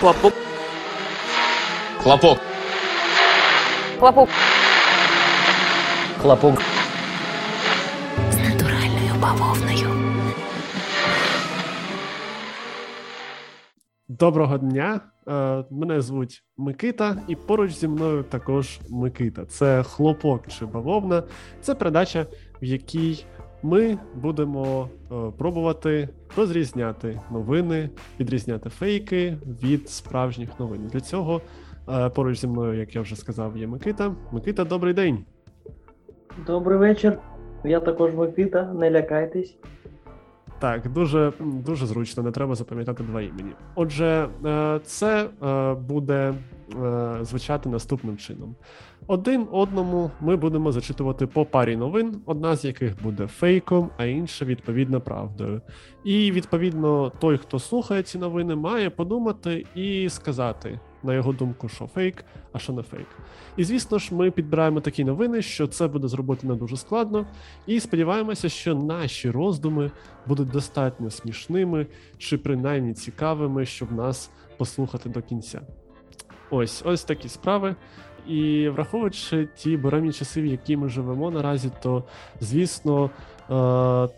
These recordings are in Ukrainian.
Хлопок. Хлопок. Хлопок. Хлопок. З натуральною бавовною. Доброго дня. Е, Мене звуть Микита, і поруч зі мною також Микита. Це хлопок чи бавовна. Це передача, в якій ми будемо е, пробувати розрізняти новини, відрізняти фейки від справжніх новин. Для цього е, поруч зі мною, як я вже сказав, є Микита. Микита, добрий день. Добрий вечір. Я також Микита, не лякайтесь. Так, дуже дуже зручно, не треба запам'ятати два імені. Отже, е, це е, буде е, звучати наступним чином: один одному ми будемо зачитувати по парі новин, одна з яких буде фейком, а інша відповідно правдою. І відповідно, той, хто слухає ці новини, має подумати і сказати на його думку, що фейк, а що не фейк. І звісно ж, ми підбираємо такі новини, що це буде зробити не дуже складно, і сподіваємося, що наші роздуми будуть достатньо смішними чи принаймні цікавими, щоб нас послухати до кінця. Ось ось такі справи. І враховуючи ті буремні часи, в які ми живемо наразі, то звісно,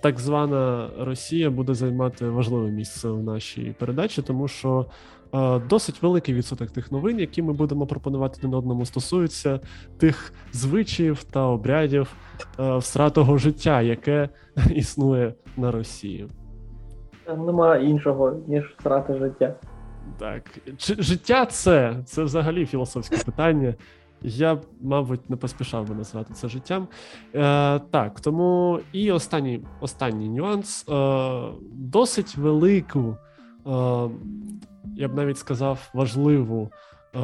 так звана Росія буде займати важливе місце в нашій передачі, тому що досить великий відсоток тих новин, які ми будемо пропонувати один одному, стосуються тих звичаїв та обрядів всратого життя, яке існує на Росії. Там нема іншого, ніж втрати життя. Так, Ч- життя це це взагалі філософське питання. Я, мабуть, не поспішав би назвати це життям. Е, Так, тому і останній останній нюанс. Е, Досить велику, е, я б навіть сказав, важливу, е,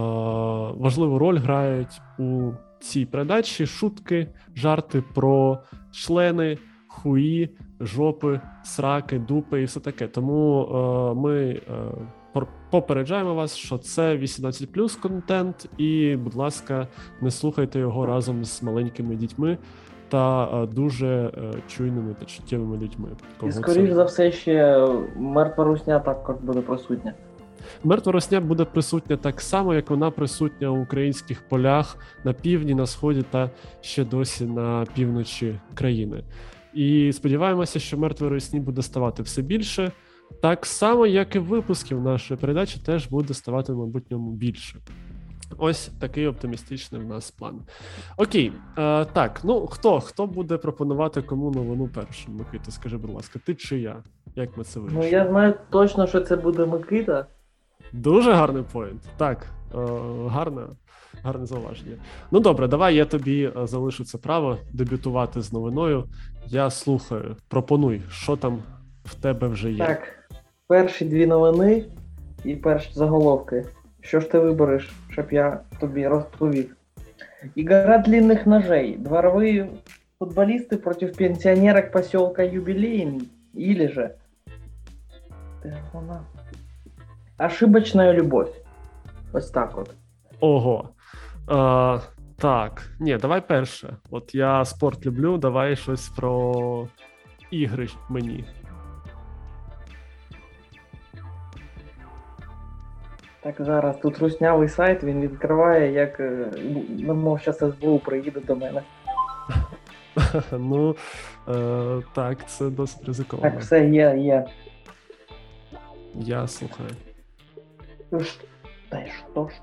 важливу роль грають у цій передачі шутки, жарти про члени, хуї, жопи, сраки, дупи і все таке. Тому е, ми. Е, Попереджаємо вас, що це 18 контент, і, будь ласка, не слухайте його разом з маленькими дітьми та е, дуже е, чуйними та чуттєвими людьми. І скоріш це... за все, ще мертва русня також буде присутня. Мертва русня буде присутня так само, як вона присутня у українських полях на півдні, на сході та ще досі на півночі країни. І сподіваємося, що мертвої русні буде ставати все більше. Так само, як і випусків нашої передачі, теж буде ставати в майбутньому більше. Ось такий оптимістичний в нас план. Окей, е, так, ну хто Хто буде пропонувати кому новину першим? Микита, скажи, будь ласка, ти чи я? Як ми це вирішимо? Ну, я знаю точно, що це буде Микита. Дуже гарний поінт. Так, е, гарне, гарне зауваження. Ну добре, давай я тобі е, залишу це право дебютувати з новиною. Я слухаю, пропонуй, що там в тебе вже є. Так перші дві новини і перші заголовки. Що ж ти вибереш, щоб я тобі розповів? Игра длинных ножей. Дворовые футболисты против пенсионерок поселка Юбилейный. Или же... Ошибочная любовь. Ось так от. Ого. А, Так. Ні, давай перше. От я спорт люблю, давай щось про ігри мені. Так, зараз тут руснявий сайт, він відкриває, як немов зараз СБУ приїде до мене. Ну е, так, це досить ризиковано. Так, все є, є. Я слухаю. Та й що ж?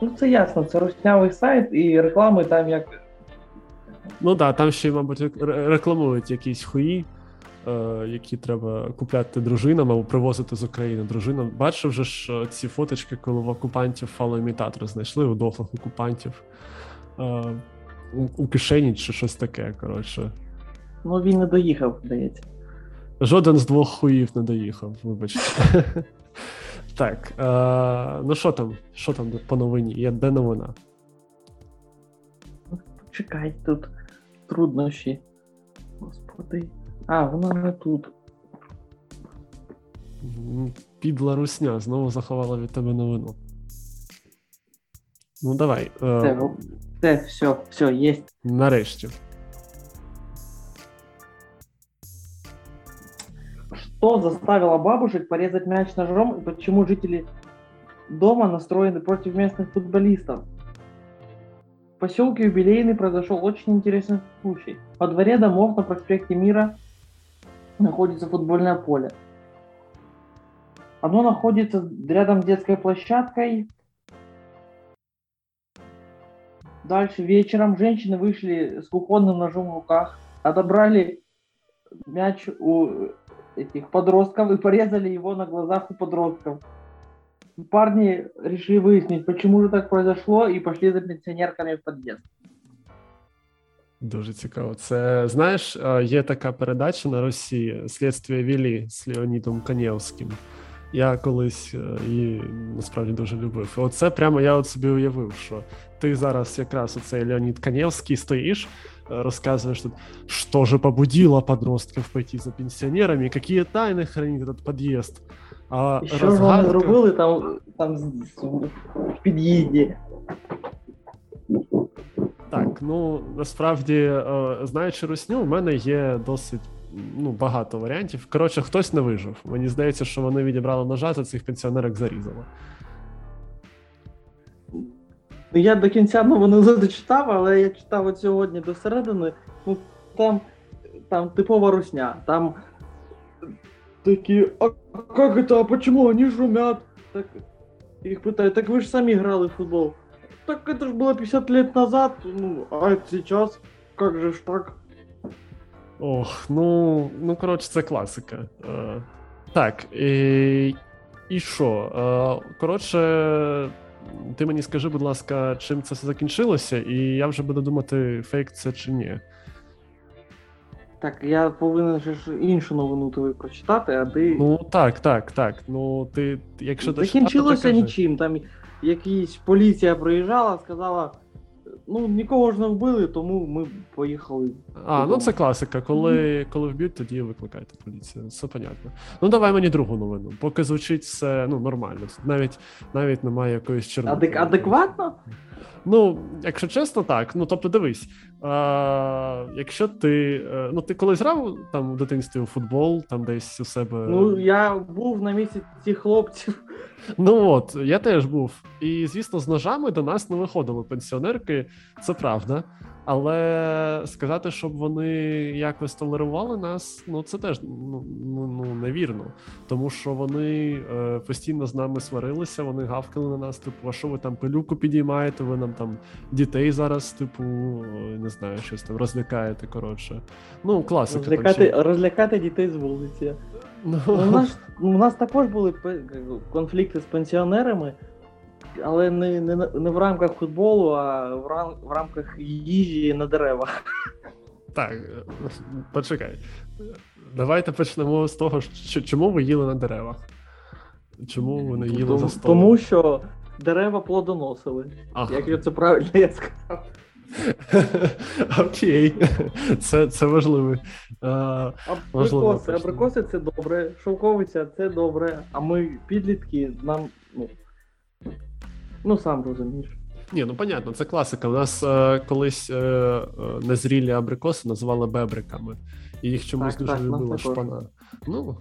Ну, це ясно, це руснявий сайт і реклами там як. Ну так, да, там ще, мабуть, рекламують якісь хуї. Е, які треба купляти дружинам або привозити з України дружинам. Бачив вже ж ці фоточки, коли в окупантів фалоімітатори знайшли у дохлих окупантів е, у, у кишені чи щось таке. коротше. Ну він не доїхав, здається. Жоден з двох хуїв не доїхав, вибачте. Так, е, ну що там? Що там по новині? Є де новина? Чекай, тут труднощі. Господи. А, вона не тут. Підла русня знову заховала від тебе новину. Ну, давай. Все, е... все, все, все, є. Нарешті. Что заставило бабушек порезать мяч ножом и почему жители дома настроены против местных футболистов? В поселке Юбилейный произошел очень интересный случай. Во дворе домов на проспекте Мира находится футбольное поле. Оно находится рядом с детской площадкой. Дальше вечером женщины вышли с кухонным ножом в руках, отобрали мяч у этих подростков и порезали его на глазах у подростков. Парни решили выяснить, почему же так произошло, и пошли за пенсионерками в подъезд. Дуже цікаво. Це знаєш, е, є така передача на Росії Слідствие Вілі з Леонідом Канєвським. Я колись е, її насправді дуже любив. І оце прямо я от собі уявив, що ти зараз якраз оцей Леонід Канєвський стоїш, е, розказуєш тут, що же побудило подростків пойти за пенсіонерами, які тайни хранить этот під'їзд. А І що ж вони розгадка- зробили там, там в під'їзді? Так, ну насправді, е, знаючи русню, у мене є досить ну, багато варіантів. Коротше, хтось не вижив. Мені здається, що вони відібрали ножа, та цих пенсіонерок зарізали. Ну, я до кінця новину не дочитав, але я читав от сьогодні до середини. Ну там, там типова русня. Там такі, а як это, а почему вони шумят? Так, їх питають, так ви ж самі грали в футбол. Так это ж было 50 лет назад, ну, а сейчас, как же ж так? Ох, ну, ну коротше, це класика. Е, так, і, і що? Е, коротше, ти мені скажи, будь ласка, чим це все закінчилося, і я вже буду думати, фейк це чи ні. Так, я повинен же ж іншу новину тобі прочитати, а ти. Ну так, так, так. Ну, ти, якщо дочитав, то Закінчилося кажи. нічим. Там якийсь поліція приїжджала, сказала, ну нікого ж не вбили, тому ми поїхали. А, ну це класика. Коли, коли вб'ють, тоді викликайте поліцію. Все понятно. Ну давай мені другу новину. Поки звучить все ну, нормально. Навіть навіть немає якоїсь черноти. Адек- адекватно? Ну, якщо чесно, так. Ну тобто, дивись, а, якщо ти. е, Ну, ти колись грав там в дитинстві у футбол, там десь у себе. Ну, я був на місці цих хлопців. Ну от, я теж був. І, звісно, з ножами до нас не виходили пенсіонерки, це правда. Але сказати, щоб вони якось толерували нас, ну це теж ну, ну, ну невірно. Тому що вони е, постійно з нами сварилися, вони гавкали на нас, типу, а що ви там пилюку підіймаєте, ви нам там дітей зараз, типу, не знаю, щось там розлякаєте. Коротше. Ну, класика. Розлякати, розлякати дітей з вулиці. Ну, Ну, у, нас, у нас також були конфлікти з пенсіонерами, але не, не, не в рамках футболу, а в, рам, в рамках їжі на деревах. Так, е, почекай. Давайте почнемо з того, що, чому ви їли на деревах? Чому ви не їли тому, за столом? тому що дерева плодоносили. Ага. Як це правильно я сказав. Окей, це, це важливо. Е, Абрикоси, абрикоси це добре, шовковиця це добре, а ми підлітки, нам, ну, ну сам розумієш. ні, ну понятно, це класика. У нас е, колись е, е, незрілі абрикоси називали бебриками, і їх чомусь Так, дуже так, любила ну, шпана. Ну,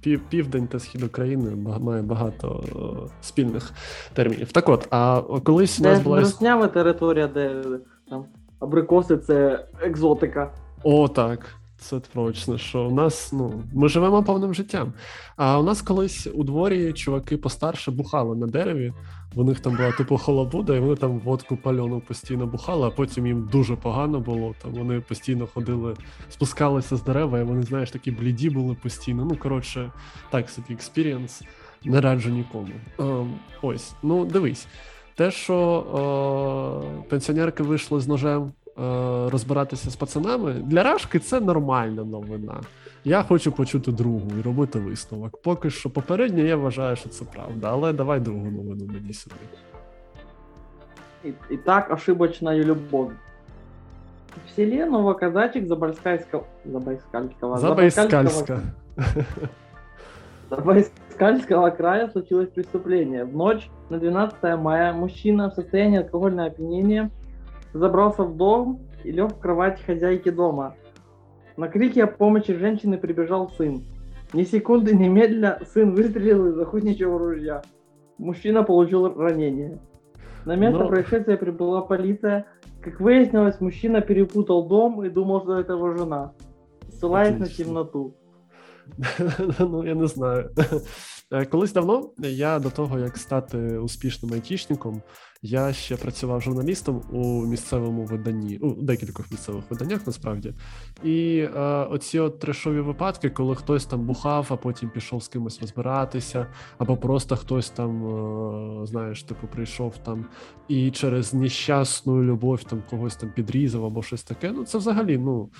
пів, південь та схід України має багато о, спільних термінів. Так от, а колись у нас була. руснява територія, де там абрикоси це екзотика. О, так. Це точно, що у нас, ну, ми живемо повним життям. А у нас колись у дворі чуваки постарше бухали на дереві. У них там була типу халабуда, і вони там водку пальону постійно бухали, а потім їм дуже погано було. Там вони постійно ходили, спускалися з дерева, і вони, знаєш, такі бліді були постійно. Ну, коротше, так собі experience. Не раджу нікому. Ем, ось, ну дивись. Те, що е, пенсіонерки вийшли з ножем розбиратися з пацанами, для Рашки це нормальна новина. Я хочу почути другу і робити висновок. Поки що попередньо я вважаю, що це правда, але давай другу новину мені сюди. И, и так ошибочная любовь. В селе Новоказачек Забайскальского... Забайскальского... Забайскальська. Забайскальского края случилось преступление. В ночь на 12 мая мужчина в состоянии алкогольного опьянения забрался в дом и лег в кровать хозяйки дома. На крики о помощи женщины прибежал сын. Ни секунды, немедля сын выстрелил из охотничьего ружья. Мужчина получил ранение. На место Но- происшествия прибыла полиция. Как выяснилось, мужчина перепутал дом и думал, что это его жена. Ссылаясь на Отлично. темноту. ну, я не знаю. Е, Колись давно я до того, як стати успішним айтішником, я ще працював журналістом у місцевому виданні, у декількох місцевих виданнях насправді. І е, оці от трешові випадки, коли хтось там бухав, а потім пішов з кимось розбиратися, або просто хтось там, е, знаєш, типу, прийшов там і через нещасну любов там когось там підрізав або щось таке. Ну, це взагалі, ну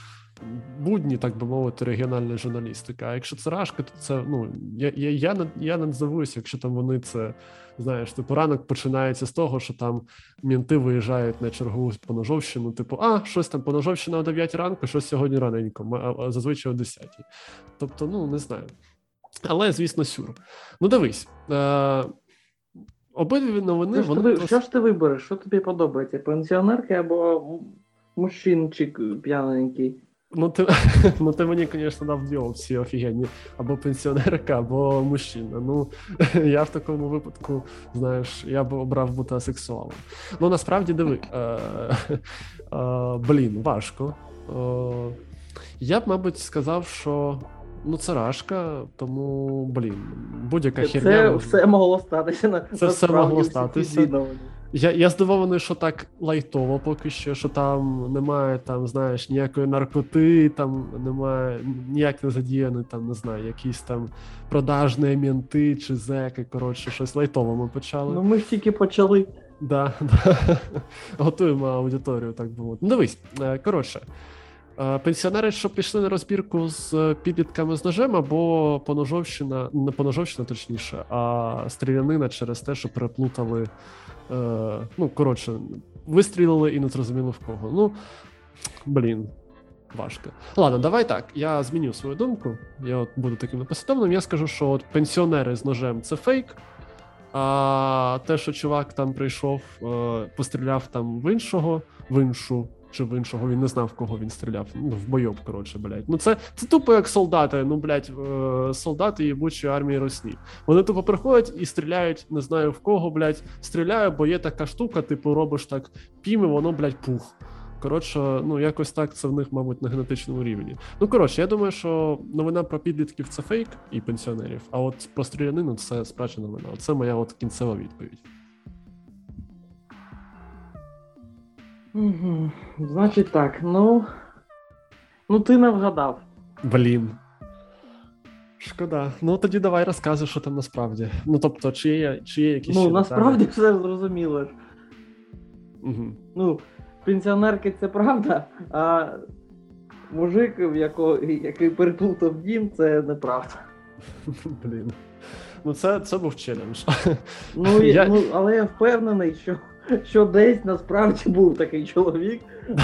будні, так би мовити, регіональна журналістика. А якщо це рашка, то це ну я, я, я, не, я не здивуюся, якщо там вони це знаєш, типу ранок починається з того, що там мінти виїжджають на чергову поножовщину, типу, а щось там поножовщина о 9 ранку, щось сьогодні раненько, а, а зазвичай о 10. Тобто, ну не знаю. Але, звісно, сюр. Ну, дивись. Е- Обидві новини Що вони ти, просто- що ж ти вибереш? Що тобі подобається? Пенсіонерки або мужчинчик п'яненький? Ну, ти, ну, ти мені, звісно, дав дві опції офігенні. Або пенсіонерка, або мужчина. Ну, я в такому випадку, знаєш, я б обрав бути асексуалом. Ну, насправді, диви, е, е, блін, важко. Е, я б, мабуть, сказав, що ну, це рашка, тому, блін, будь-яка херня. Це все могло статися на Це все могло статися. Я, я здивований, що так лайтово поки що, що там немає там, знаєш, ніякої наркоти, там немає ніяк не задіяні, там, не знаю, якісь там продажні мінти чи зеки. Коротше, щось лайтово ми почали. Ну ми ж тільки почали. Да, да. Готуємо аудиторію, так би мовити. Ну, дивись, е, коротше. Е, Пенсіонери, що пішли на розбірку з підлітками з ножем, або поножовщина, не поножовщина, точніше, а стрілянина через те, що переплутали. Е, ну, коротше, вистрілили і не зрозуміло в кого. Ну, блін, важко. Ладно, давай так. Я зміню свою думку. Я от буду таким непослідовним. Я скажу, що от пенсіонери з ножем це фейк. А те, що чувак там прийшов, е, постріляв там в іншого, в іншу. Чи в іншого він не знав, в кого він стріляв. Ну, в бойоб, коротше, блядь. Ну це, це тупо як солдати. Ну, блядь, е, солдати єбучої армії Росні. Вони тупо приходять і стріляють, не знаю в кого, блядь, стріляю, бо є така штука, типу, робиш так пім, і воно, блядь, пух. Коротше, ну якось так це в них, мабуть, на генетичному рівні. Ну коротше, я думаю, що новина про підлітків це фейк і пенсіонерів, а от про стрілянину це справжня новина. Це моя от кінцева відповідь. Угу. Значить так, ну. Ну ти не вгадав. Блін. Шкода. Ну тоді давай розказуй, що там насправді. Ну тобто, чи є, чи є якісь. Ну ще насправді все зрозуміло. Угу. Ну, пенсіонерки це правда, а мужик, якого, який переплутав дім, це неправда. Блін. Ну, це, це був челендж. Ну, Я- ну але я впевнений, що, що десь насправді був такий чоловік,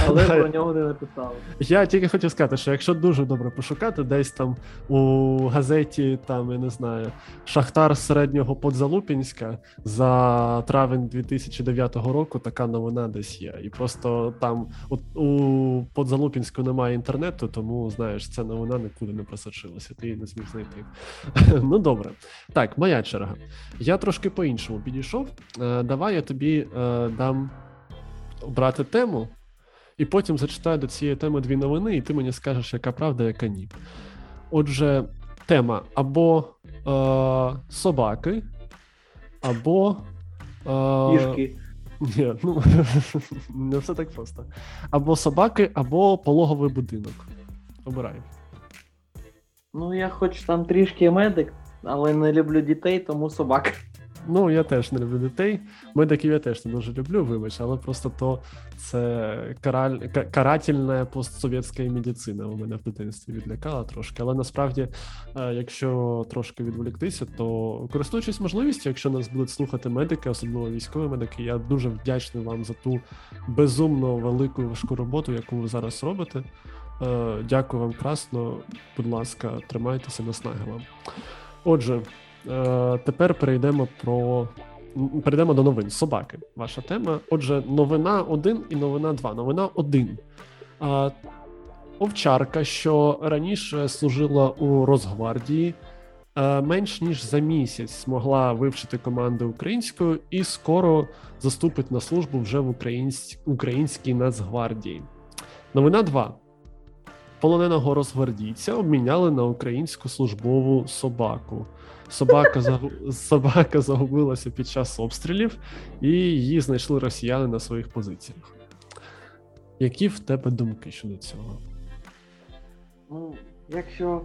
але про нього не написали. Я тільки хотів сказати, що якщо дуже добре пошукати, десь там у газеті, там я не знаю, Шахтар середнього Подзалупінська за травень 2009 року така новина десь є. І просто там у, у Подзалупінську немає інтернету, тому знаєш, ця новина нікуди не просочилася. Ти її не зміг знайти. ну добре. Так, моя черга. Я трошки по-іншому підійшов. Е, давай я тобі е, дам обрати тему. І потім зачитаю до цієї теми дві новини, і ти мені скажеш, яка правда, яка ні. Отже, тема або е, собаки, або. Е. Ні, ну не все так просто. Або собаки, або пологовий будинок. Обирай. Ну, я хоч там трішки медик, але не люблю дітей, тому собак. Ну, я теж не люблю дітей. Медиків я теж не дуже люблю, вибач, але просто то це караль... карательна постсовєтська медицина у мене в дитинстві відлякала трошки. Але насправді, е, якщо трошки відволіктися, то користуючись можливістю, якщо нас будуть слухати медики, особливо військові медики, я дуже вдячний вам за ту безумно велику важку роботу, яку ви зараз робите. Е, Дякую вам красно. Будь ласка, тримайтеся наснаги вам. Отже, тепер перейдемо про. Перейдемо до новин. Собаки. Ваша тема. Отже, новина 1 і новина 2. Новина 1. А, овчарка, що раніше служила у Росгвардії, е, менш ніж за місяць змогла вивчити команди українською і скоро заступить на службу вже в українсь... українській Нацгвардії. Новина 2. Полоненого розгвардійця обміняли на українську службову собаку. Собака собака загубилася під час обстрілів, і її знайшли росіяни на своїх позиціях. Які в тебе думки щодо цього? Ну, якщо.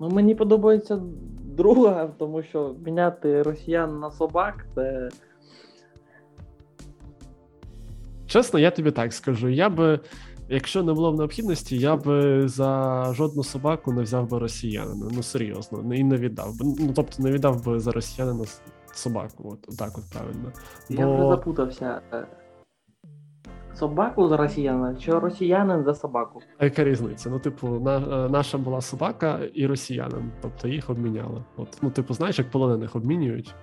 Ну, мені подобається друга, тому що міняти росіян на собак це. Чесно, я тобі так скажу. Я би, якщо не було б необхідності, я би за жодну собаку не взяв би росіянина. Ну серйозно, і не віддав би. Ну тобто не віддав би за росіянина собаку. От так, от правильно. Я вже запутався. Е, Собаку за росіянина чи росіянин за собаку? А яка різниця? Ну, типу, на, е, наша була собака і росіянин, тобто їх обміняли. От, ну, типу, знаєш, як полонених обмінюють,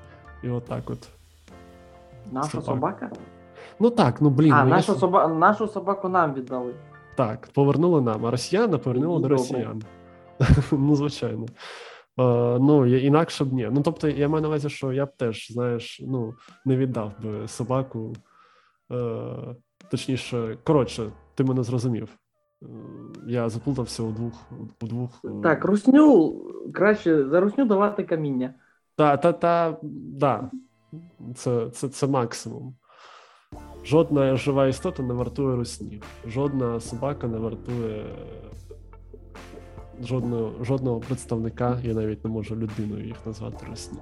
і от так от. Наша Собака. собака? Ну так, ну блін, а, ну, нашу, ж- соба... нашу собаку нам віддали. так, повернули нам, а росіяна повернули до росіян. ну, звичайно. Е, ну, я- інакше б ні. Ну, тобто, я маю на увазі, що я б теж, знаєш, ну, не віддав би собаку. Е, точніше, коротше, ти мене зрозумів. Е, Я заплутався у двох. У двох Так, русню краще за русню давати каміння. Та, та, та, да. Це, це, це максимум. Жодна жива істота не вартує русні. Жодна собака не вартує жодного, жодного представника, я навіть не можу людиною їх назвати русні.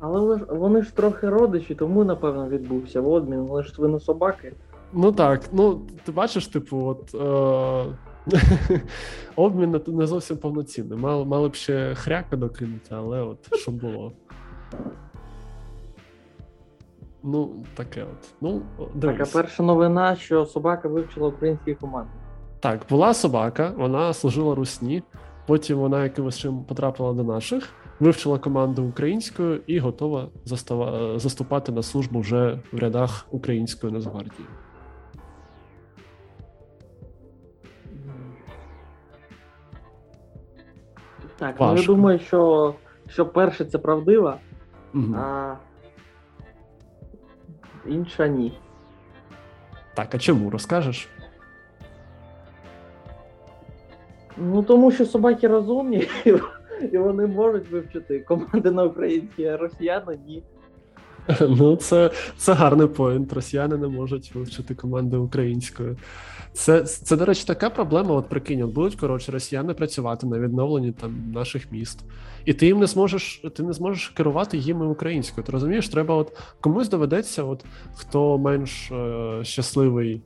Але вони ж- трохи родичі, тому напевно відбувся в обмін. Вони ж свинособаки. Ну так, ну ти бачиш, типу, от е... обмін не- не зовсім повноцінний. Мали, мали б ще хряка докинути, але от що було. Ну, таке от. Ну, дивись. перша новина, що собака вивчила українські команди. Так, була собака, вона служила русні. Потім вона якимось чином потрапила до наших, вивчила команду українською і готова застава- заступати на службу вже в рядах української Нацгвардії. Так, ну я думаю, що, що перше це правдива, Мгм. а інша ні. Так, а чому розкажеш? Ну тому що собаки розумні, і вони можуть вивчити команди на українській, а росіяни ні. Ну, це, це гарний поінт. Росіяни не можуть вивчити команди українською. Це, це, до речі, така проблема. От прикинь, от будуть коротше росіяни працювати на відновленні там наших міст, і ти їм не зможеш, ти не зможеш керувати їм українською. Ти розумієш, треба, от комусь доведеться, от хто менш е, щасливий,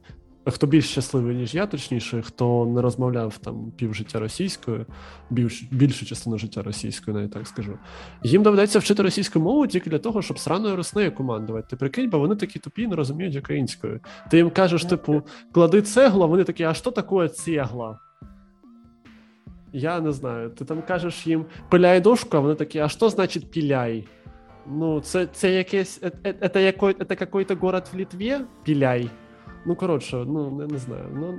хто більш щасливий, ніж я, точніше, хто не розмовляв там півжиття російською, більш, більшу частину життя російською, навіть так скажу. Їм доведеться вчити російську мову тільки для того, щоб сраною роснею командувати. Ти прикинь, бо вони такі тупі, не розуміють українською. Ти їм кажеш, типу, клади цеглу, а вони такі, а що таке цегла? Я не знаю. Ти там кажеш їм пиляй дошку, а вони такі, а що значить піляй? Ну, це, це якесь. е- е- Це, якой, це какой-то город в Літві? Піляй. Ну, коротше, ну не, не знаю. Ну,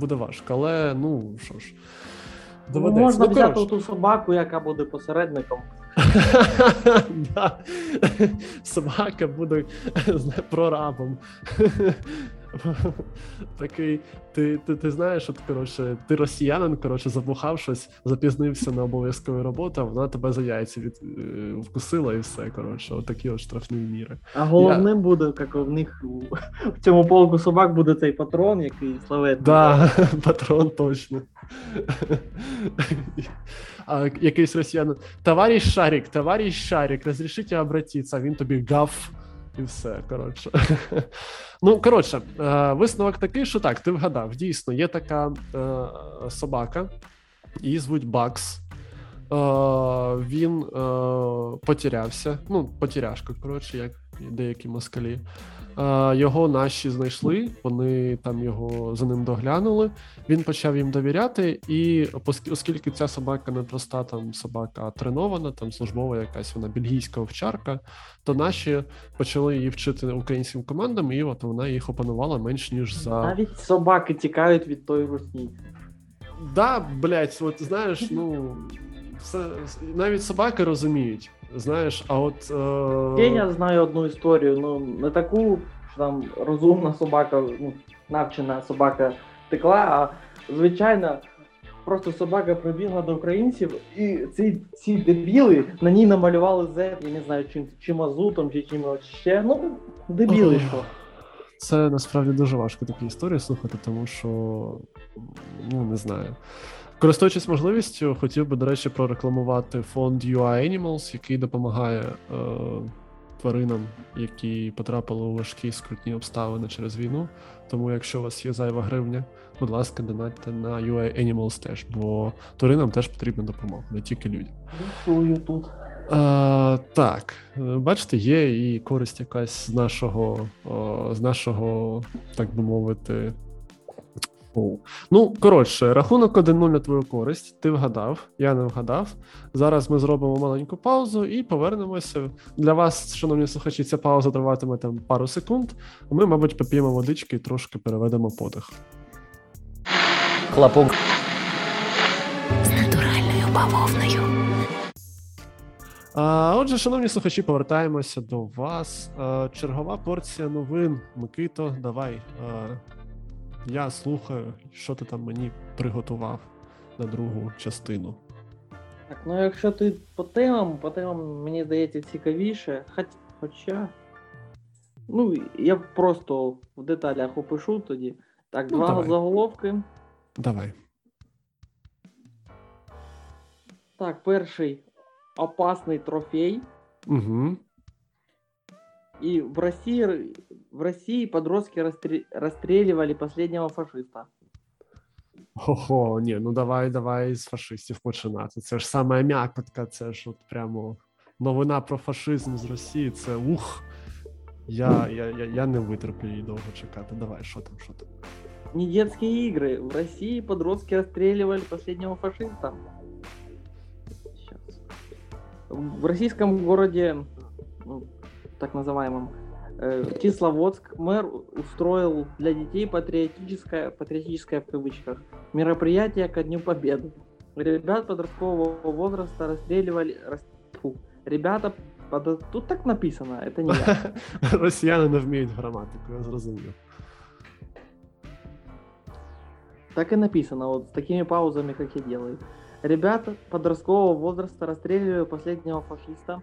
буде важко, але ну що ж. Ну, Доведеться. можна Ну, взяти коротше. ту собаку, яка буде посередником. Собака буде прорабом. Такий, ти, ти, ти знаєш, от, коротше, ти росіянин, коротше, забухав щось, запізнився на обов'язкову роботу, а вона тебе за яйця від, е, вкусила і все. Коротше, отакі от штрафні міри. А головним буде, як в них в цьому полку собак буде цей патрон, який славетний. Да, патрон точно. А якийсь росіянин. Товариш Шарик, товариш Шарик, разрешите обратиться, він тобі гав. І все, коротше. Ну, коротше, е, висновок такий, що так, ти вгадав. Дійсно, є така е, собака, її звуть Бакс. Е, він потерявся. Ну, потіряшка, коротше, як деякі москалі. Е, Його наші знайшли, вони там його за ним доглянули. Він почав їм довіряти, і оскільки ця собака не проста там собака, а тренована, там службова якась вона бельгійська овчарка, то наші почали її вчити українським командам, і от вона їх опанувала менш ніж за Навіть собаки тікають від тої русні. Да, блядь, от знаєш, ну все, навіть собаки розуміють. Знаєш, а от. Е... Я знаю одну історію, ну не таку, що там розумна собака, ну, навчена собака текла, а звичайно, просто собака прибігла до українців, і ці, ці дебіли на ній намалювали Z, я не знаю, чим чи мазутом, чи чимось ще. Ну, дебіли що. Це насправді дуже важко такі історії слухати, тому що ну не знаю. Користуючись можливістю, хотів би, до речі, прорекламувати фонд UI Animals, який допомагає е, тваринам, які потрапили у важкі скрутні обставини через війну. Тому, якщо у вас є зайва гривня, будь ласка, донатьте на UI Animals теж, бо тваринам теж потрібна допомога, не тільки людям. Чую тут. Е, так, е, бачите, є і користь якась з нашого, о, з нашого, так би мовити. О. Ну, коротше, рахунок 1-0 на твою користь. Ти вгадав, я не вгадав. Зараз ми зробимо маленьку паузу і повернемося. Для вас, шановні слухачі, ця пауза триватиме там пару секунд. Ми, мабуть, поп'ємо водички і трошки переведемо подих. Хлопок. З натуральною бавовною. А, отже, шановні слухачі, повертаємося до вас. А, чергова порція новин. Микито, давай. А, я слухаю, що ти там мені приготував на другу частину. Так, ну якщо ти по темам, по темам мені здається цікавіше, хоч, хоча. Ну, я просто в деталях опишу тоді. Так, Ну, два давай. заголовки. Давай. Так, перший опасний трофей. Угу. И в России, в России подростки расстрі- расстреливали последнего фашиста. Хо-хо, ні, ну давай, давай з фашистів починати. Це ж саме м'якотка, це ж от прямо новина про фашизм з Росії. Це ух. Я, я, я, я не витерплю її довго чекати. Давай, що там, що там. Не детские игры. В России подростки расстреливали последнего фашиста. Сейчас. В российском городе, ну, так называемом, э, Кисловодск, мэр устроил для детей патриотическое, патриотическое в кавычках, мероприятие ко Дню Победы. Ребят подросткового возраста расстреливали... рас- фу. Ребята... подо- Тут так написано, это не я. Росіяни не вміють граматику, я зрозумів. Так и написано, вот с такими паузами, как я делаю. Ребята подросткового возраста расстреливали последнего фашиста,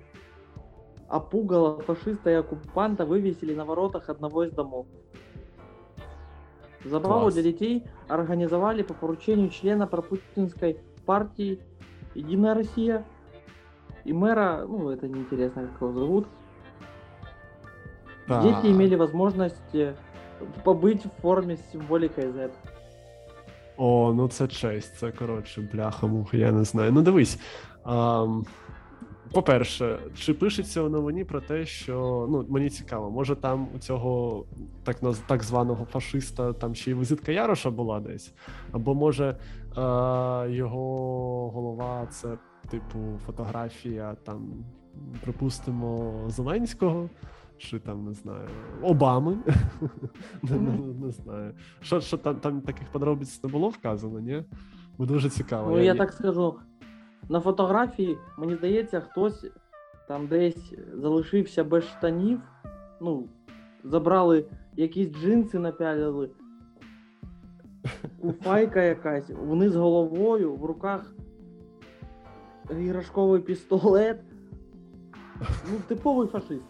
а пугало фашиста и оккупанта вывесили на воротах одного из домов. Забаву Класс. для детей организовали по поручению члена пропутинской партии «Единая Россия» и мэра, ну это неинтересно, как его зовут, Так. Дети имели возможность э, побыть в форме с символикой Z. О, ну це честь, це коротше, бляха муха, я не знаю. Ну дивись. ам, по-перше, чи пишеться у новині про те, що ну мені цікаво, може там у цього так так званого фашиста там ще й візитка Яроша була десь, або може е, його голова це типу фотографія там, припустимо, Зеленського. Чи там не знаю, Обами. не, не, не знаю. Що, що там, там таких подробиць не було вказано, ні? Бо дуже цікаво. Ну, я так скажу, на фотографії, мені здається, хтось там десь залишився без штанів. Ну, забрали якісь джинси, напялили. Куфайка якась, вниз головою, в руках іграшковий пістолет. Ну, типовий фашист.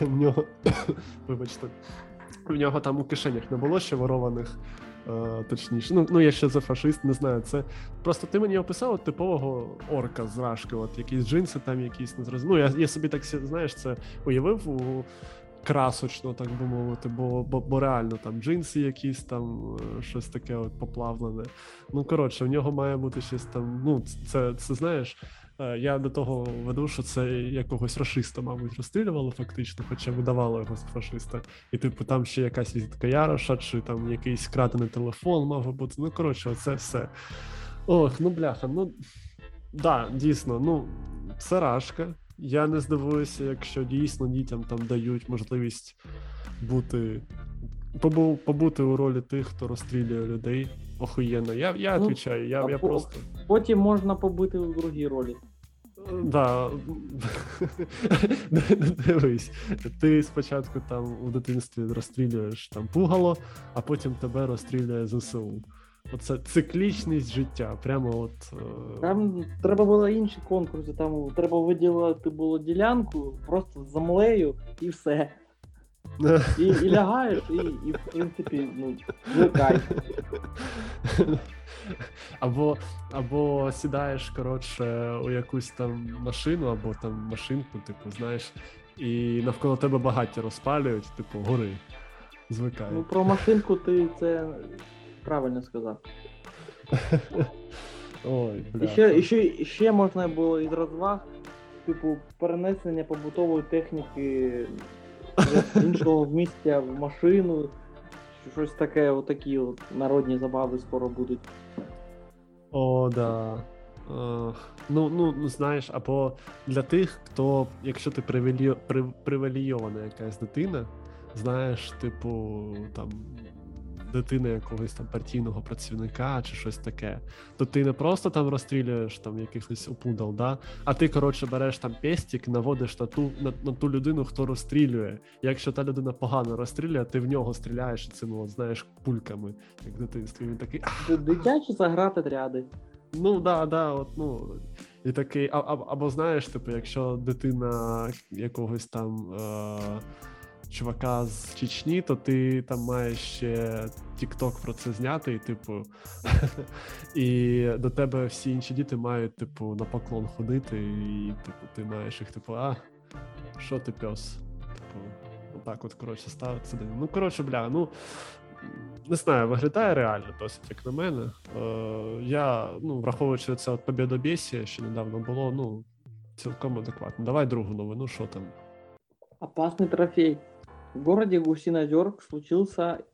В нього, вибачте, в нього там у кишенях не було ще ворованих, точніше. Ну, ну, якщо це фашист, не знаю. Це просто ти мені описав от типового орка з рашки, от якісь джинси, там якісь незрозуміло. Ну, я, я собі так знаєш, це уявив у красочно, так би мовити, бо, бо, бо реально там джинси якісь там, е, щось таке от поплавлене. Ну, коротше, в нього має бути щось там. Ну, це, це знаєш. Е, Я до того веду, що це якогось рашиста, мабуть, розстрілювали фактично, хоча видавало його з фашиста. І, типу, там ще якась візитка Яроша, чи там якийсь крадений телефон мав бути. Ну, коротше, оце все. Ох, ну бляха, ну да, дійсно, ну, це рашка. Я не здивуюся, якщо дійсно дітям там дають можливість бути. Побу, побути у ролі тих, хто розстрілює людей. Охуєнно. Я, я Ну, відповідаю, я, я по- просто. Потім можна побити у другій ролі. Да. Дивись, ти спочатку там у дитинстві розстрілюєш там пугало, а потім тебе розстрілює ЗСУ. Оце циклічність життя. Прямо от. е, Там треба було інші конкурси, там треба виділити було ділянку просто з землею і все. І, і лягаєш, і, і в принципі, ну, звикай. Або, або сідаєш, коротше, у якусь там машину, або там машинку, типу, знаєш, і навколо тебе багаття розпалюють, типу, гори. Звикай. Ну про машинку ти це правильно сказав. Ой, бля. І ще, і ще, і ще можна було із розваг, типу, перенесення побутової техніки іншого місця в машину. Щось таке, отакі от народні забави скоро будуть. О, да. Ну, ну, ну, знаєш, або для тих, хто, якщо ти привілі... при... привілейована якась дитина, знаєш, типу, там, дитина якогось там партійного працівника чи щось таке, то ти не просто там розстрілюєш там якихось опудал, да? а ти, коротше, береш там пестик, наводиш на ту, на, на ту людину, хто розстрілює. Якщо та людина погано розстрілює, ти в нього стріляєш цими, от, знаєш, пульками, як в дитинстві. Він такий. Дитячі загратотряди. Ну да, да, от ну. І такий, а, а, або знаєш, типу, якщо дитина якогось там е, чувака з Чечні, то ти там маєш ще TikTok про це зняти, і типу, і до тебе всі інші діти мають, типу, на поклон ходити, і типу, ти маєш їх, типу, а, що ти пес? Типу, отак от, коротше, ставиться. Ну, коротше, бля, ну. Не знаю, виглядає реально досить, як на мене. Е, я, ну, враховуючи це от побєдобєсія, що недавно було, ну, цілком адекватно. Давай другу новину, що там. Опасный трофей. В городе Гусинозерск случился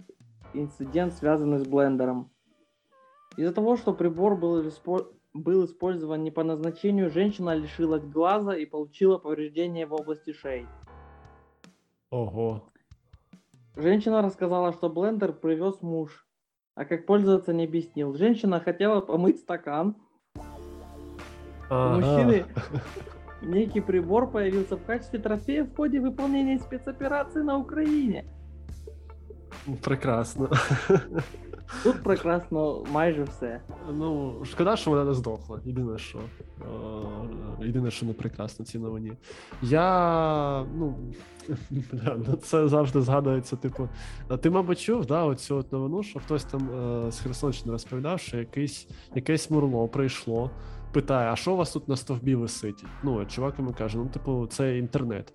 инцидент, связанный с блендером. Из-за того, что прибор был, испо- был использован не по назначению, женщина лишилась глаза и получила повреждение в области шеи. Ого. Женщина рассказала, что блендер привез муж, а как пользоваться не объяснил. Женщина хотела помыть стакан. У Ага. мужчины некий прибор появился в качестве трофея в ходе выполнения спецоперации на Украине. Прекрасно. Тут прекрасно майже все. Ну, шкода, що вона не здохла. Єдине, що. Е, Єдине, що не прекрасно в цій новині. Я. Ну, бля, ну це завжди згадується, типу. Ти, мабуть, чув, да, оцю от новину, що хтось там е, з Херсонщини розповідав, що якийсь, якесь мурло прийшло, питає, а що у вас тут на стовбі висить? Ну, чувак йому каже, ну, типу, це інтернет.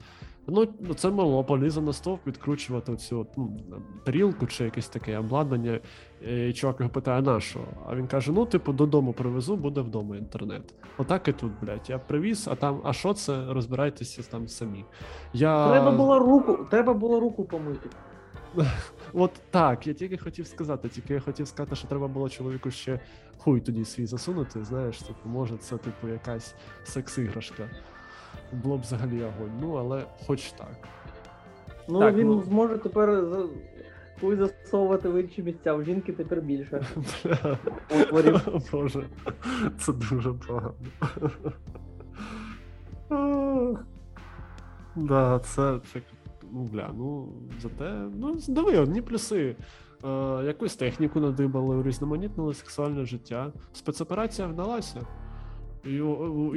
Ну, ну, це мало полізо на стовп відкручувати оцю ну, тарілку чи якесь таке обладнання. І чувак його питає, на що? А він каже: ну, типу, додому привезу, буде вдома інтернет. Отак і тут, блядь. Я привіз, а там, а що це? Розбирайтеся там самі. Я... Треба було руку, треба було руку помити. От так, я тільки хотів сказати, тільки я хотів сказати, що треба було чоловіку ще хуй тоді свій засунути. Знаєш, типу, може, це типу якась секс-іграшка. Було б взагалі огонь. Ну, але хоч так. Ну Так, він ну- зможе тепер хуй засовувати в інші місця, у жінки тепер більше. Боже, це дуже погано. Да, це, це ну, бля, ну, зате, ну, диви, одні плюси. Е, якусь техніку надибали, урізноманітнили сексуальне життя. Спецоперація вдалася. І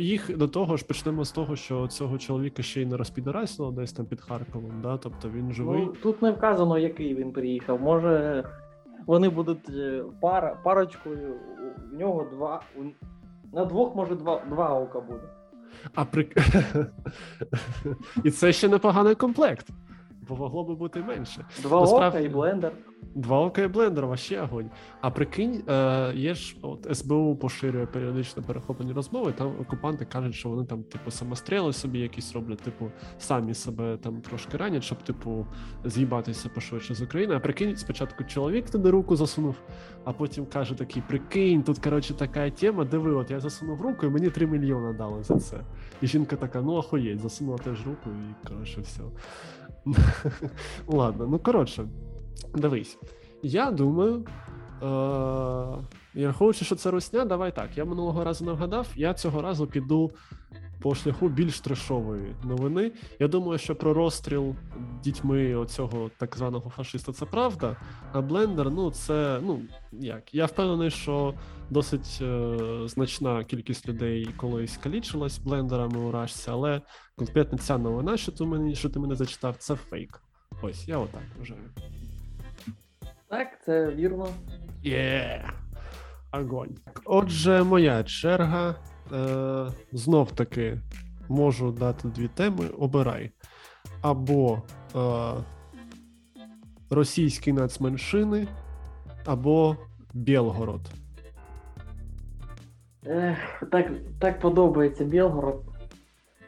їх до того ж почнемо з того, що цього чоловіка ще й не розпідорасило десь там під Харковом, да? тобто він живий. Ну, тут не вказано, який він приїхав. Може, вони будуть е, пара, парочкою, у- в нього два. На двох, може, два, два ока буде. А при... І це ще непоганий комплект, бо могло би бути менше. Два ока і блендер. Два окей блендер, вообще огонь. А прикинь, е, є ж от СБУ поширює періодично перехоплені розмови. Там окупанти кажуть, що вони там, типу, самостріли собі якісь роблять, типу, самі себе там трошки ранять, щоб, типу, з'їбатися пошвидше з України. А прикинь, спочатку чоловік туди руку засунув, а потім каже такий: прикинь, тут коротше така тема, диви, от я засунув руку, і мені 3 мільйони дали за це. І жінка така: ну охуєть, засунула теж руку, і коротше, все. Ладно, ну коротше, дивись. Я думаю, е- і рахуючи, що це русня, давай так. Я минулого разу не вгадав, я цього разу піду по шляху більш трешової новини. Я думаю, що про розстріл дітьми оцього так званого фашиста це правда. А блендер, ну це ну як. Я впевнений, що досить е- значна кількість людей колись калічилась блендерами у рашці, але конкретно ця новина, що ти мені, що ти мене зачитав, це фейк. Ось, я отак вважаю. Так, це вірно. Є! Огонь. Отже, моя черга. Е, знов таки можу дати дві теми. Обирай. Або е, російські нацменшини, або Білгород. Ех, так, так подобається Білгород.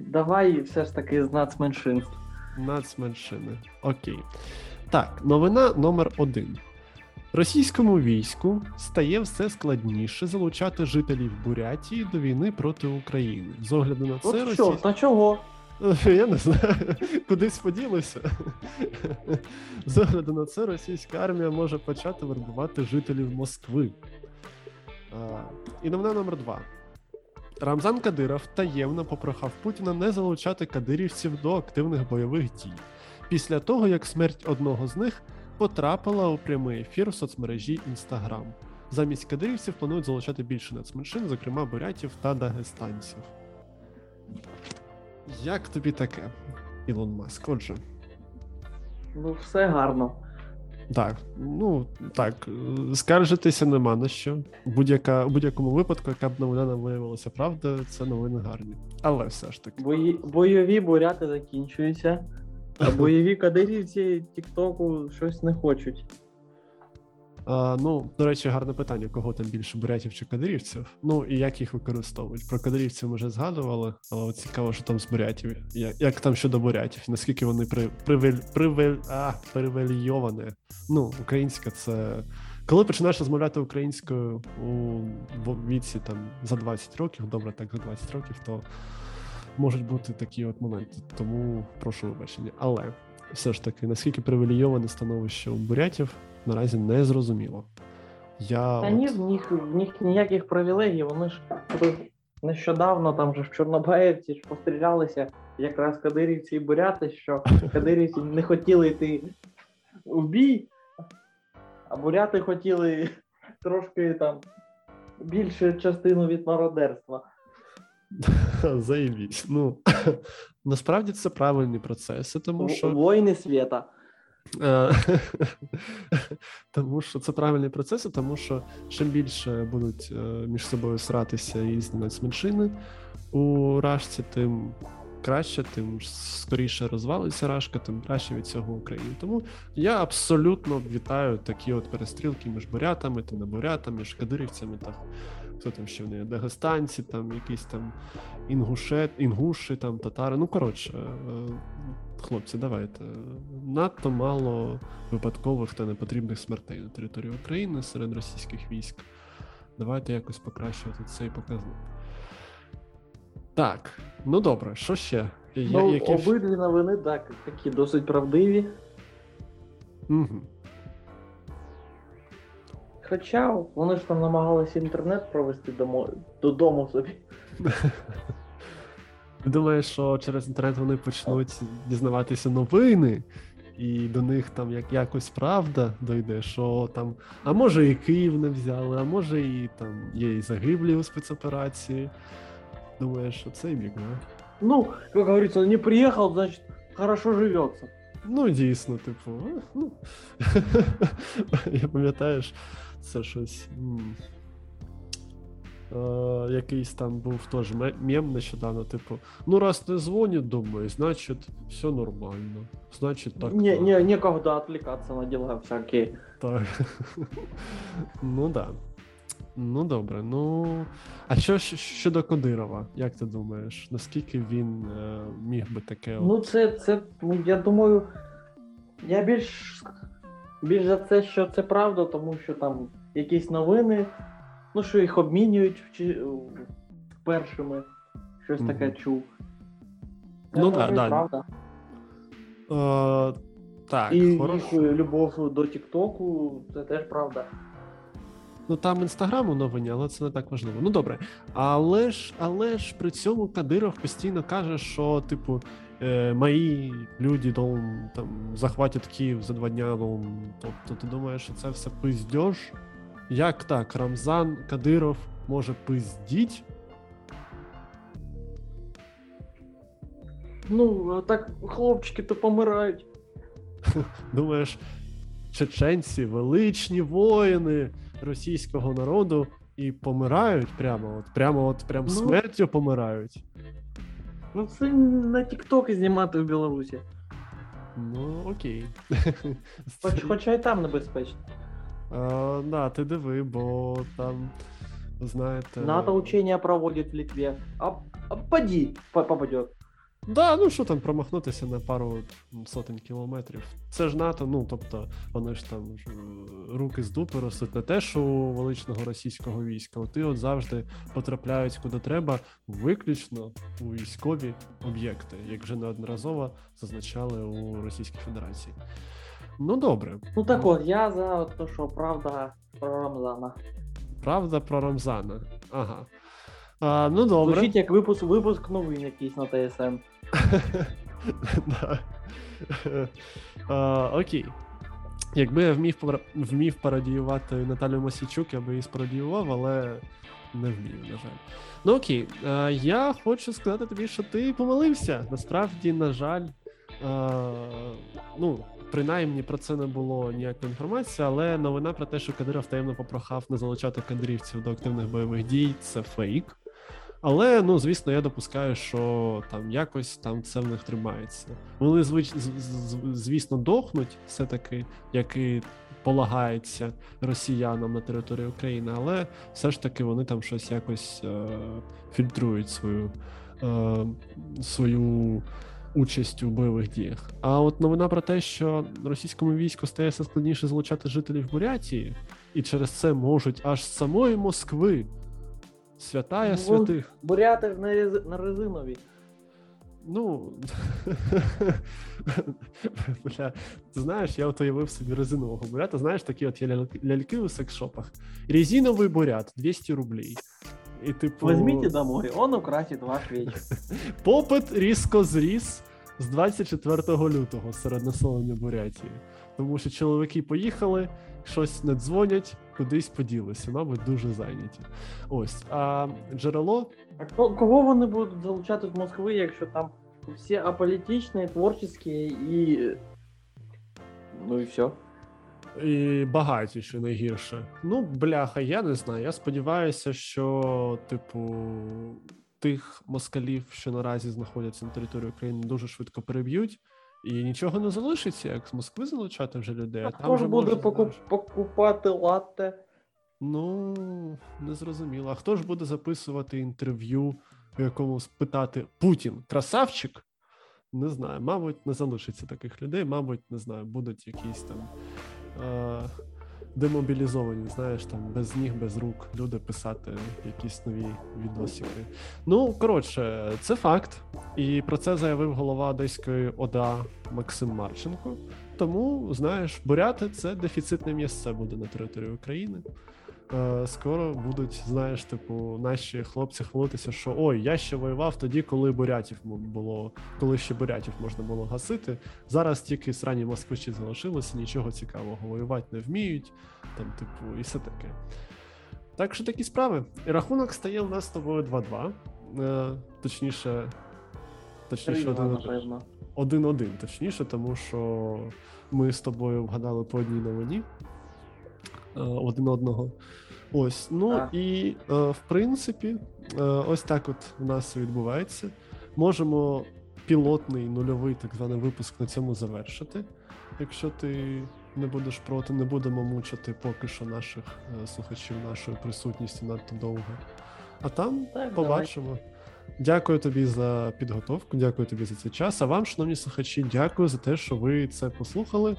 Давай все ж таки з нацменшинств. Нацменшини. Окей. Так, новина номер один. Російському війську стає все складніше залучати жителів Бурятії до війни проти України. З огляду на це От що, Російська... та чого? Я не знаю, кудись поділося. З огляду на це російська армія може почати вербувати жителів Москви. І новина номер два. Рамзан Кадиров таємно попрохав Путіна не залучати кадирівців до активних бойових дій після того, як смерть одного з них потрапила у прямий ефір в соцмережі Instagram. Замість кадирівців планують залучати більше нацменшин, зокрема бурятів та дагестанців. Як тобі таке, Ілон Маск? Отже, Ну, все гарно. так, ну так, скаржитися нема на що. Будь-яка, у будь-якому випадку, яка б новина нам виявилася правда, це новини гарні. Але все ж таки. Бої... Бойові буряти закінчуються, а бойові кадирівці Тіктоку щось не хочуть. А, ну, до речі, гарне питання: кого там більше бурятів чи кадирівців? Ну і як їх використовують? Про кадирівців ми вже згадували, але цікаво, що там з бурятів. Як, як там щодо бурятів? Наскільки вони при, привель, привель, а, привельйоване? Ну, українська це. Коли починаєш розмовляти українською у віці там за 20 років, добре, так за 20 років, то можуть бути такі от моменти. Тому прошу вибачення. Але все ж таки, наскільки привілейоване становище у бурятів, наразі не зрозуміло. Я Та от- ні, в них, в них ніяких привілегій, вони ж нещодавно там же в Чорнобаївці ж пострілялися якраз кадирівці і буряти, що кадирівці не хотіли йти в бій, а буряти хотіли трошки там більшу частину від мародерства. Заєбісь. Ну насправді це правильні процеси, тому що Воїни світа. Е, Тому що це правильні процеси, тому що чим більше будуть е, між собою сратися різні нацменшини у рашці, тим краще, тим скоріше розвалиться рашка, тим краще від цього Україні. Тому я абсолютно вітаю такі от перестрілки між бурятами, та не бурятами, між кадирівцями та хто там ще вони, дагестанці, там якісь там інгушет, інгуші, там татари. Ну коротше, е, хлопці, давайте. Надто мало випадкових та непотрібних смертей на території України серед російських військ. Давайте якось покращувати цей показник. Так, ну добре, що ще? Я- Ну, які... обидві новини так, такі досить правдиві. Угу. Хоча вони ж там намагалися інтернет провести домо... додому собі. Ти думаєш, що через інтернет вони почнуть дізнаватися новини, і до них там як якось правда дойде, що там, а може і Київ не взяли, а може і там є і загиблі у спецоперації. Думаєш, що це міг, да? Ну, как говорится, не приехал, значит, хорошо живется. Ну, дійсно, типу, ну. я пам'ятаєш, це щось. м, Е, якийсь там був теж ме- мем нещодавно, типу, ну раз не дзвонять, думаю, значить, все нормально. Значить, так. не, так». не, некогда отвлекаться на дела всякие. Так. Ну да. Ну добре. Ну. А що щодо Кодирова? Як ти думаєш, наскільки він е, міг би таке? от- Ну, це, це, ну, я думаю, я більш, більш за це, що це правда, тому що там якісь новини, ну, що їх обмінюють вчи- першими, щось таке Мгм. чув. Ну, Я да, да. правда. Е, так, І хорош. їх е, любов до Тіктоку, це теж правда. Ну там інстаграм у новині, але це не так важливо. Ну добре. Але ж, але ж при цьому Кадиров постійно каже, що, типу, е, мої люди дом, там захватять Київ за два дня. Ну, тобто, ти думаєш, що це все пиздьож? Як так? Рамзан Кадиров може пиздіть? Ну, а так хлопчики то помирають. Думаєш, чеченці, величні воїни російського народу і помирають прямо, от прямо от прям Ну. смертю помирають. Ну, це на Тіктоки знімати в Білорусі. Ну, окей. Хоч, хоча і там небезпечно. А, да, ти диви, бо там, знаєте. НАТО учення проводит в Литве. А, а поди, по- попадет. Да, ну що там промахнутися на пару сотень кілометрів. Це ж НАТО, ну тобто вони ж там е, руки з дупи ростуть не те, що у величного російського війська. І от завжди потрапляють куди треба, виключно у військові об'єкти, як вже неодноразово зазначали у Російській Федерації. Ну добре, Ну так от, я за то, що правда про Рамзана. правда про Рамзана. Ага. А, ну добре. Звучить як випуск, випуск новин якийсь на ТСН. Окей. Якби я вмів, вмів пародіювати Наталю Мосійчук, я би її спародіював, але не вмію, на жаль. Ну окей, я хочу сказати тобі, що ти помилився. Насправді, на жаль, ну, принаймні про це не було ніякої інформації, але новина про те, що Кадиров таємно попрохав не залучати кадрівців до активних бойових дій, це фейк. Але ну звісно, я допускаю, що там якось там це в них тримається. Вони звич, звісно, дохнуть все-таки, як і полагається росіянам на території України, але все ж таки вони там щось якось е, фільтрують свою, е, свою участь у бойових діях. А от новина про те, що російському війську стає все складніше залучати жителів Бурятії, і через це можуть аж самої Москви. Святая Ну, святих. Буряти на, рез... на резинові. Ну. Бля, ти знаєш, я от уявив собі резинового бурята. Знаєш, такі от є ляльки, у секс-шопах. Резиновий бурят 200 рублей. І типу, Возьмите домой, он украсит ваш вечер. попит різко зріс з 24 лютого серед населення Бурятії. Тому що чоловіки поїхали, щось не дзвонять, кудись поділися, мабуть, дуже зайняті. Ось. А джерело А кого вони будуть залучати з Москви, якщо там всі аполітичні, творчі і. Ну і все. І багаті, що найгірше. Ну, бляха, я не знаю. Я сподіваюся, що, типу, тих москалів, що наразі знаходяться на території України, дуже швидко переб'ють, і нічого не залишиться, як з Москви залучати вже людей. А хто ж буде покуп... покупати латте? Ну, не зрозуміло. А хто ж буде записувати інтерв'ю, в якому спитати Путін красавчик? Не знаю, мабуть, не залишиться таких людей, мабуть, не знаю, будуть якісь там е- демобілізовані, знаєш, там без ніг, без рук люди писати якісь нові відосики. Ну, коротше, це факт. І про це заявив голова Одеської ОДА Максим Марченко. Тому, знаєш, буряти це дефіцитне місце буде на території України. Е, Скоро будуть, знаєш, типу, наші хлопці хвалитися, що ой, я ще воював тоді, коли бурятів було, коли ще бурятів можна було гасити. Зараз тільки срані москвичі залишилися, нічого цікавого воювати не вміють, там, типу, і все таке. Так що такі справи. І рахунок стає у нас з тобою 2-2. Е, точніше, точніше, Рівно, 1-1. напевно. Один-один, точніше, тому що ми з тобою вгадали по одній новині один одного. Ось, ну Так. і е, в принципі, е, ось так от у нас відбувається. Можемо пілотний нульовий так званий випуск на цьому завершити. Якщо ти не будеш проти, не будемо мучити поки що наших е, слухачів нашою присутністю надто довго. А там Так, побачимо. Дякую тобі за підготовку, дякую тобі за цей час. А вам, шановні слухачі, дякую за те, що ви це послухали.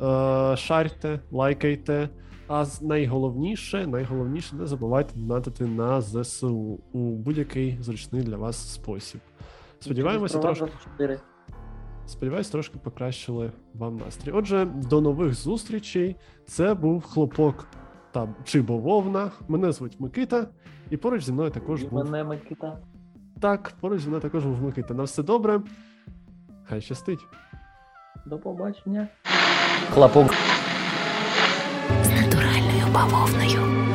Е, шарте, лайкайте. А найголовніше, найголовніше, не забувайте донатити на ЗСУ у будь-який зручний для вас спосіб. Сподіваємося, трошки. 24. Сподіваюсь, трошки покращили вам настрій. Отже, до нових зустрічей. Це був хлопок та чи бововна. Мене звуть Микита, і поруч зі мною також І був. мене Микита. Так, поруч зі мною також був Микита. На все добре. Хай щастить. До побачення. Натуральною бавовною.